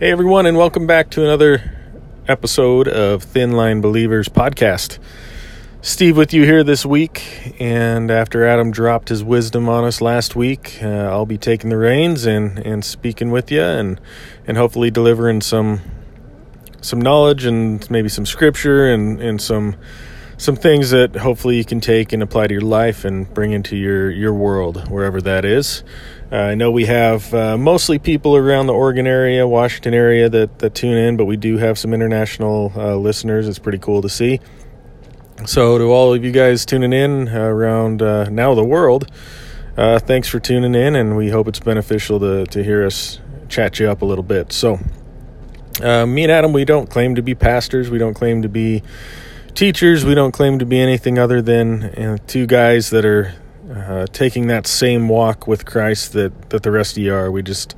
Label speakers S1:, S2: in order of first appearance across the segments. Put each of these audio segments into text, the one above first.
S1: Hey, everyone, and welcome back to another episode of Thin Line Believers podcast. Steve with you here this week, and after Adam dropped his wisdom on us last week, uh, I'll be taking the reins and, and speaking with you, and and hopefully delivering some some knowledge and maybe some scripture and and some some things that hopefully you can take and apply to your life and bring into your your world wherever that is. Uh, I know we have uh, mostly people around the Oregon area, Washington area that, that tune in, but we do have some international uh, listeners. It's pretty cool to see. So, to all of you guys tuning in around uh, now the world, uh, thanks for tuning in, and we hope it's beneficial to, to hear us chat you up a little bit. So, uh, me and Adam, we don't claim to be pastors, we don't claim to be teachers, we don't claim to be anything other than you know, two guys that are uh, taking that same walk with Christ that, that the rest of you are. We just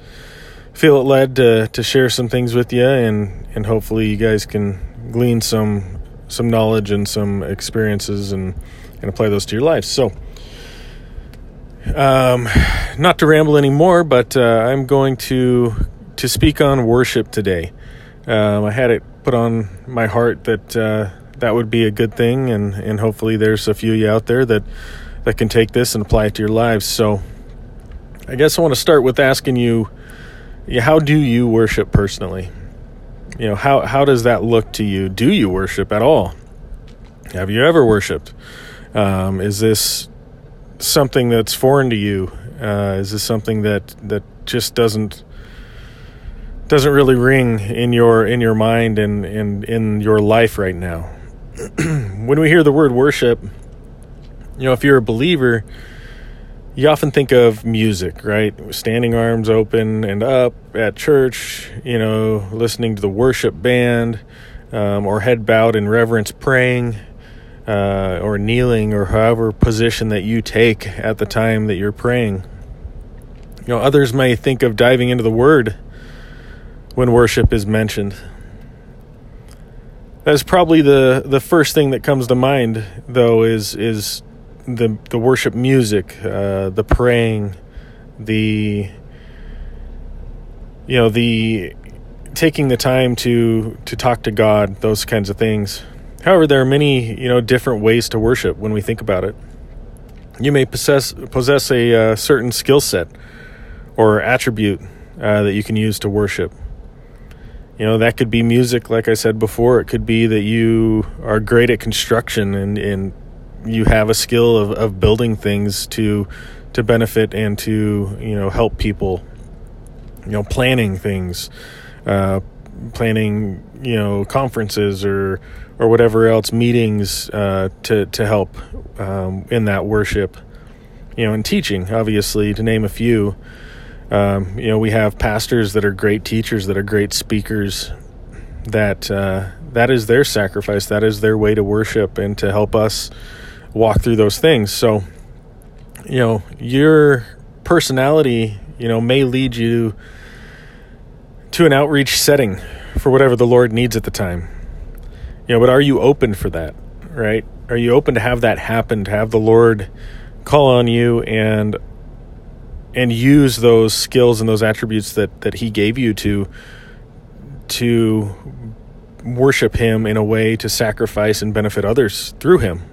S1: feel it led to, to share some things with you, and, and hopefully you guys can glean some some knowledge and some experiences and, and apply those to your life. So, um, not to ramble anymore, but uh, I'm going to to speak on worship today. Um, I had it put on my heart that uh, that would be a good thing, and, and hopefully there's a few of you out there that that can take this and apply it to your lives. So, I guess I want to start with asking you, how do you worship personally? You know, how how does that look to you? Do you worship at all? Have you ever worshipped? Um, is this something that's foreign to you? Uh, is this something that that just doesn't doesn't really ring in your in your mind and, and in your life right now? when we hear the word worship, you know, if you're a believer, you often think of music, right? Standing arms open and up at church, you know, listening to the worship band, um, or head bowed in reverence praying, uh, or kneeling, or however position that you take at the time that you're praying. You know, others may think of diving into the Word when worship is mentioned. That's probably the, the first thing that comes to mind, though, is is the the worship music, uh, the praying, the you know the taking the time to to talk to God, those kinds of things. However, there are many you know different ways to worship when we think about it. You may possess possess a uh, certain skill set or attribute uh, that you can use to worship. You know that could be music, like I said before. It could be that you are great at construction and and you have a skill of, of building things to to benefit and to you know help people you know planning things uh, planning you know conferences or or whatever else meetings uh, to to help um, in that worship you know and teaching obviously to name a few. Um, you know we have pastors that are great teachers that are great speakers that uh, that is their sacrifice that is their way to worship and to help us walk through those things. So, you know, your personality, you know, may lead you to an outreach setting for whatever the Lord needs at the time. You know, but are you open for that, right? Are you open to have that happen, to have the Lord call on you and and use those skills and those attributes that that he gave you to to worship him in a way to sacrifice and benefit others through him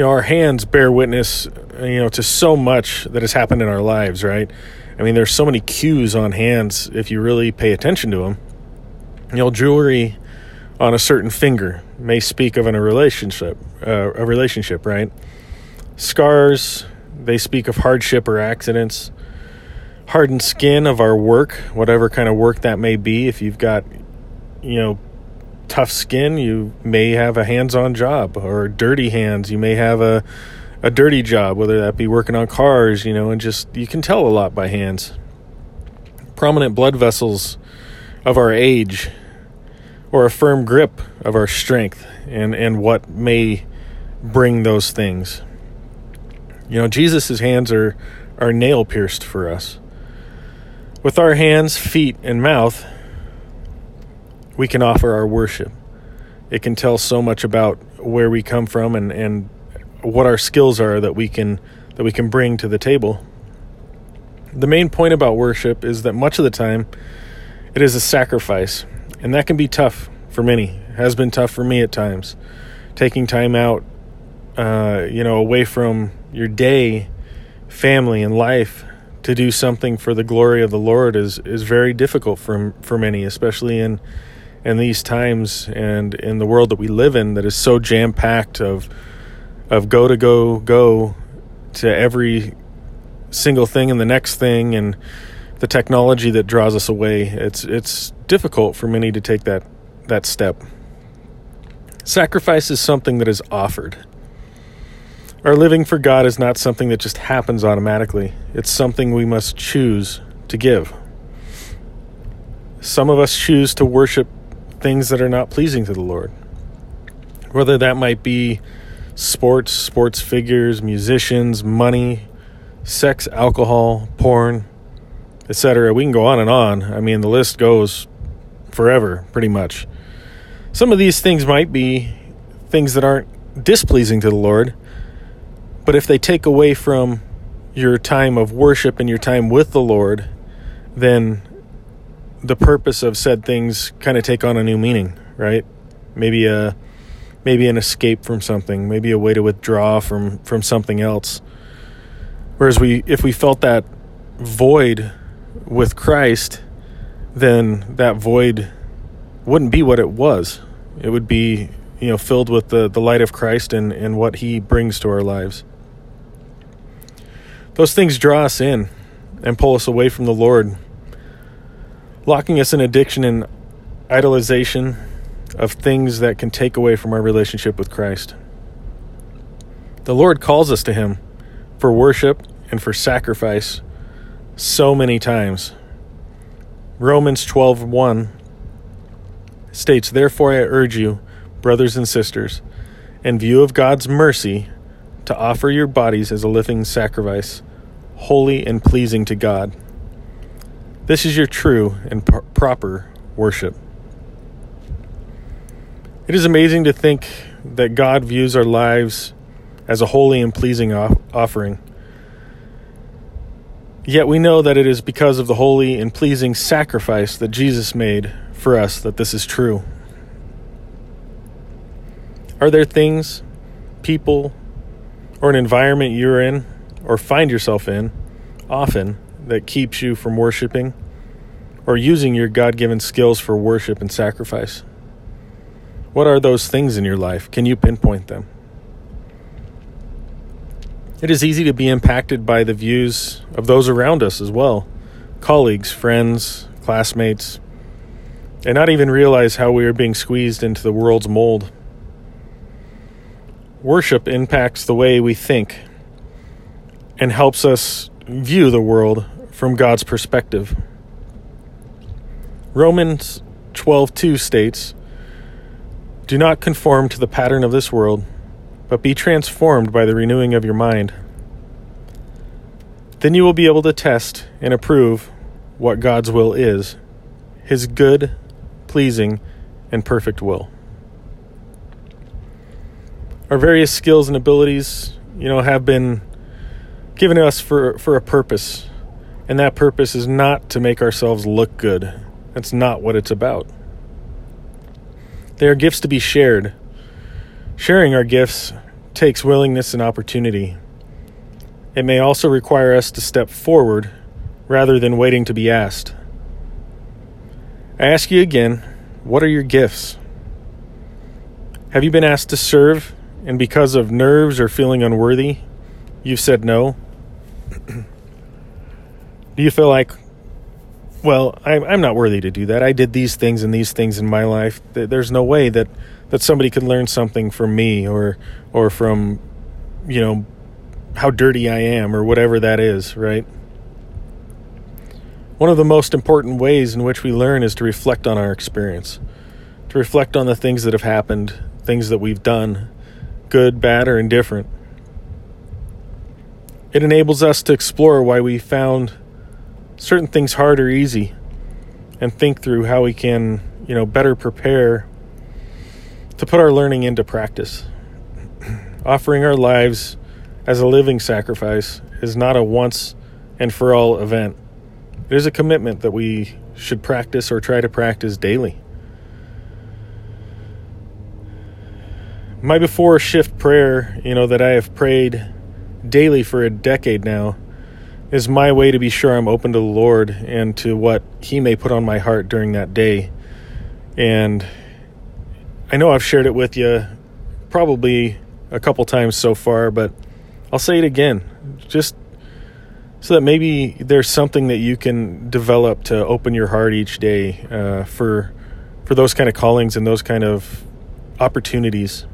S1: you know, our hands bear witness, you know, to so much that has happened in our lives, right? I mean, there's so many cues on hands if you really pay attention to them. You know, jewelry on a certain finger may speak of a relationship, uh, a relationship, right? Scars, they speak of hardship or accidents. Hardened skin of our work, whatever kind of work that may be. If you've got, you know, tough skin, you may have a hands on job, or dirty hands, you may have a, a dirty job, whether that be working on cars, you know, and just you can tell a lot by hands. Prominent blood vessels of our age, or a firm grip of our strength, and, and what may bring those things. You know, Jesus' hands are, are nail pierced for us. With our hands, feet, and mouth, we can offer our worship. It can tell so much about where we come from and, and what our skills are that we can that we can bring to the table. The main point about worship is that much of the time It is a sacrifice, and that can be tough for many. It has been tough for me at times. Taking time out, uh, you know, away from your day, family, and life to do something for the glory of the Lord is is very difficult for for many, especially in in these times and in the world that we live in that is so jam packed of of go to go go to every single thing and the next thing and the technology that draws us away. It's it's difficult for many to take that that step. Sacrifice is something that is offered. Our living for God is not something that just happens automatically. It's something we must choose to give. Some of us choose to worship things that are not pleasing to the Lord. Whether that might be sports, sports figures, musicians, money, sex, alcohol, porn, etc. We can go on and on. I mean, the list goes forever, pretty much. Some of these things might be things that aren't displeasing to the Lord, but if they take away from your time of worship and your time with the Lord, then the purpose of said things kind of take on a new meaning, right? Maybe a maybe an escape from something, maybe a way to withdraw from from something else. Whereas we if we felt that void with Christ, then that void wouldn't be what it was. It would be, you know, filled with the, the light of Christ and, and what he brings to our lives those things draw us in and pull us away from the Lord, locking us in addiction and idolization of things that can take away from our relationship with Christ. The Lord calls us to Him for worship and for sacrifice so many times. Romans 12:1 states, "Therefore I urge you, brothers and sisters, in view of God's mercy, to offer your bodies as a living sacrifice, holy and pleasing to God. This is your true and pr- proper worship. It is amazing to think that God views our lives as a holy and pleasing off- offering. Yet we know that it is because of the holy and pleasing sacrifice that Jesus made for us that this is true. Are there things, people, or an environment you're in or find yourself in often that keeps you from worshiping or using your God given skills for worship and sacrifice? What are those things in your life? Can you pinpoint them? It is easy to be impacted by the views of those around us as well colleagues, friends, classmates, and not even realize how we are being squeezed into the world's mold. Worship impacts the way we think and helps us view the world from God's perspective. Romans 12:2 states, "Do not conform to the pattern of this world, but be transformed by the renewing of your mind. Then you will be able to test and approve what God's will is, his good, pleasing, and perfect will." our various skills and abilities, you know, have been given to us for, for a purpose. And that purpose is not to make ourselves look good. That's not what it's about. They are gifts to be shared. Sharing our gifts takes willingness and opportunity. It may also require us to step forward rather than waiting to be asked. I ask you again what are your gifts? Have you been asked to serve and because of nerves or feeling unworthy, you've said no? do you feel like, well, I'm not worthy to do that. I did these things and these things in my life. There's no way that, that somebody could learn something from me or or from, you know, how dirty I am or whatever that is, right? One of the most important ways in which we learn is to reflect on our experience, to reflect on the things that have happened, things that we've done, good, bad, or indifferent. It enables us to explore why we found certain things hard or easy and think through how we can, you know, better prepare to put our learning into practice. Offering our lives as a living sacrifice is not a once and for all event. It is a commitment that we should practice or try to practice daily. My before shift prayer, you know, that I have prayed daily for a decade now, is my way to be sure I'm open to the Lord and to what He may put on my heart during that day. And I know I've shared it with you probably a couple times so far, but I'll say it again. Just so that maybe there's something that you can develop to open your heart each day uh, for for those kind of callings and those kind of opportunities.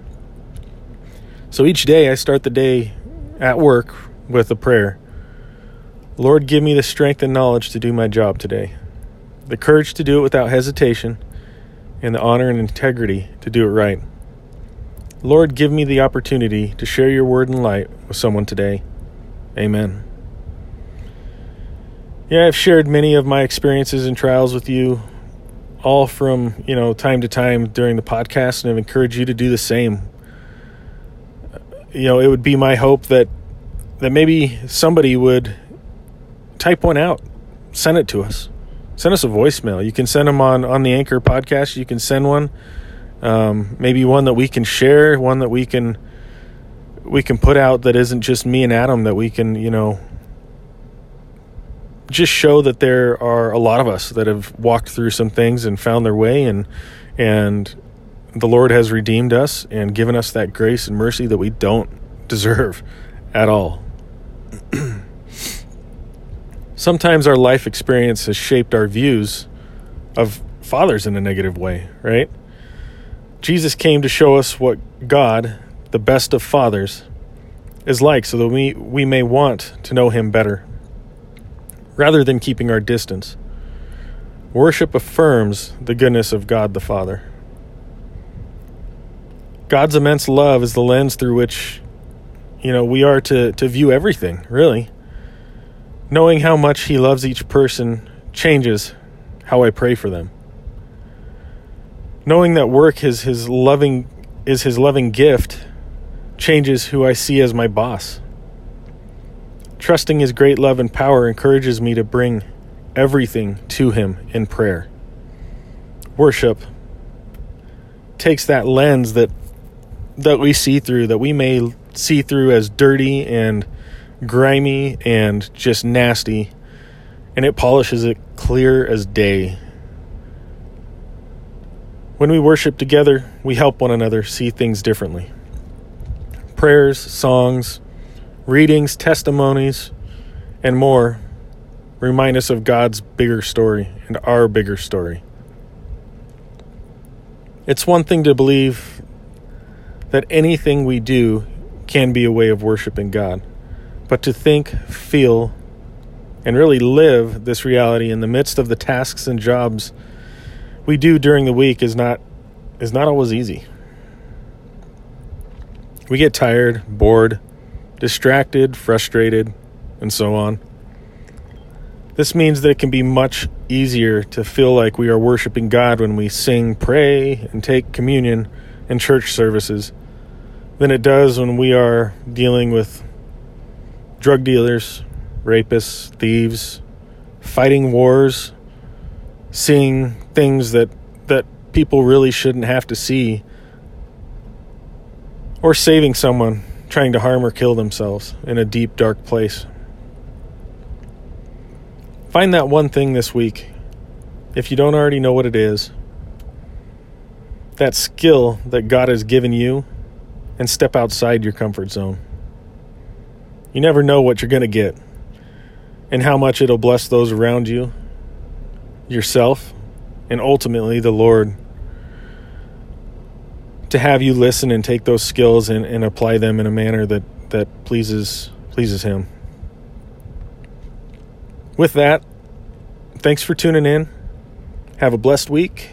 S1: So each day I start the day at work with a prayer. Lord, give me the strength and knowledge to do my job today, the courage to do it without hesitation, and the honor and integrity to do it right. Lord, give me the opportunity to share your word and light with someone today. Amen. Yeah, I've shared many of my experiences and trials with you, all from, you know, time to time during the podcast, and I've encouraged you to do the same you know, it would be my hope that that maybe somebody would type one out, send it to us, send us a voicemail. You can send them on on the Anchor podcast. You can send one, um, maybe one that we can share, one that we can we can put out that isn't just me and Adam. That we can, you know, just show that there are a lot of us that have walked through some things and found their way and and the Lord has redeemed us and given us that grace and mercy that we don't deserve at all. Sometimes our life experience has shaped our views of fathers in a negative way, right? Jesus came to show us what God, the best of fathers, is like so that we, we may want to know him better rather than keeping our distance. Worship affirms the goodness of God the Father. God's immense love is the lens through which, you know, we are to, to view everything, really. Knowing how much He loves each person changes how I pray for them. Knowing that work is His loving is His loving gift changes who I see as my boss. Trusting His great love and power encourages me to bring everything to Him in prayer. Worship takes that lens that that we see through that we may see through as dirty and grimy and just nasty and it polishes it clear as day. When we worship together we help one another see things differently. Prayers songs readings testimonies and more remind us of god's bigger story and our bigger story. It's one thing to believe that anything we do can be a way of worshiping God. But to think, feel, and really live this reality in the midst of the tasks and jobs we do during the week is not is not always easy. We get tired, bored, distracted, frustrated, and so on. This means that it can be much easier to feel like we are worshiping God when we sing, pray, and take communion in church services than it does when we are dealing with drug dealers, rapists, thieves, fighting wars, seeing things that that people really shouldn't have to see, or saving someone trying to harm or kill themselves in a deep dark place. Find that one thing this week if you don't already know what it is that skill that God has given you and step outside your comfort zone. You never know what you're going to get and how much it'll bless those around you, yourself, and ultimately the Lord to have you listen and take those skills and, and apply them in a manner that, that pleases pleases him. With that, thanks for tuning in. Have a blessed week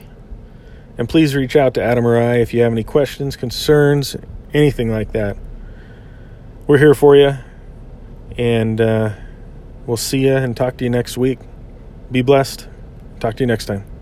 S1: and please reach out to Adam or I if you have any questions, concerns, anything like that. We're here for you. And uh, we'll see you and talk to you next week. Be blessed. Talk to you next time.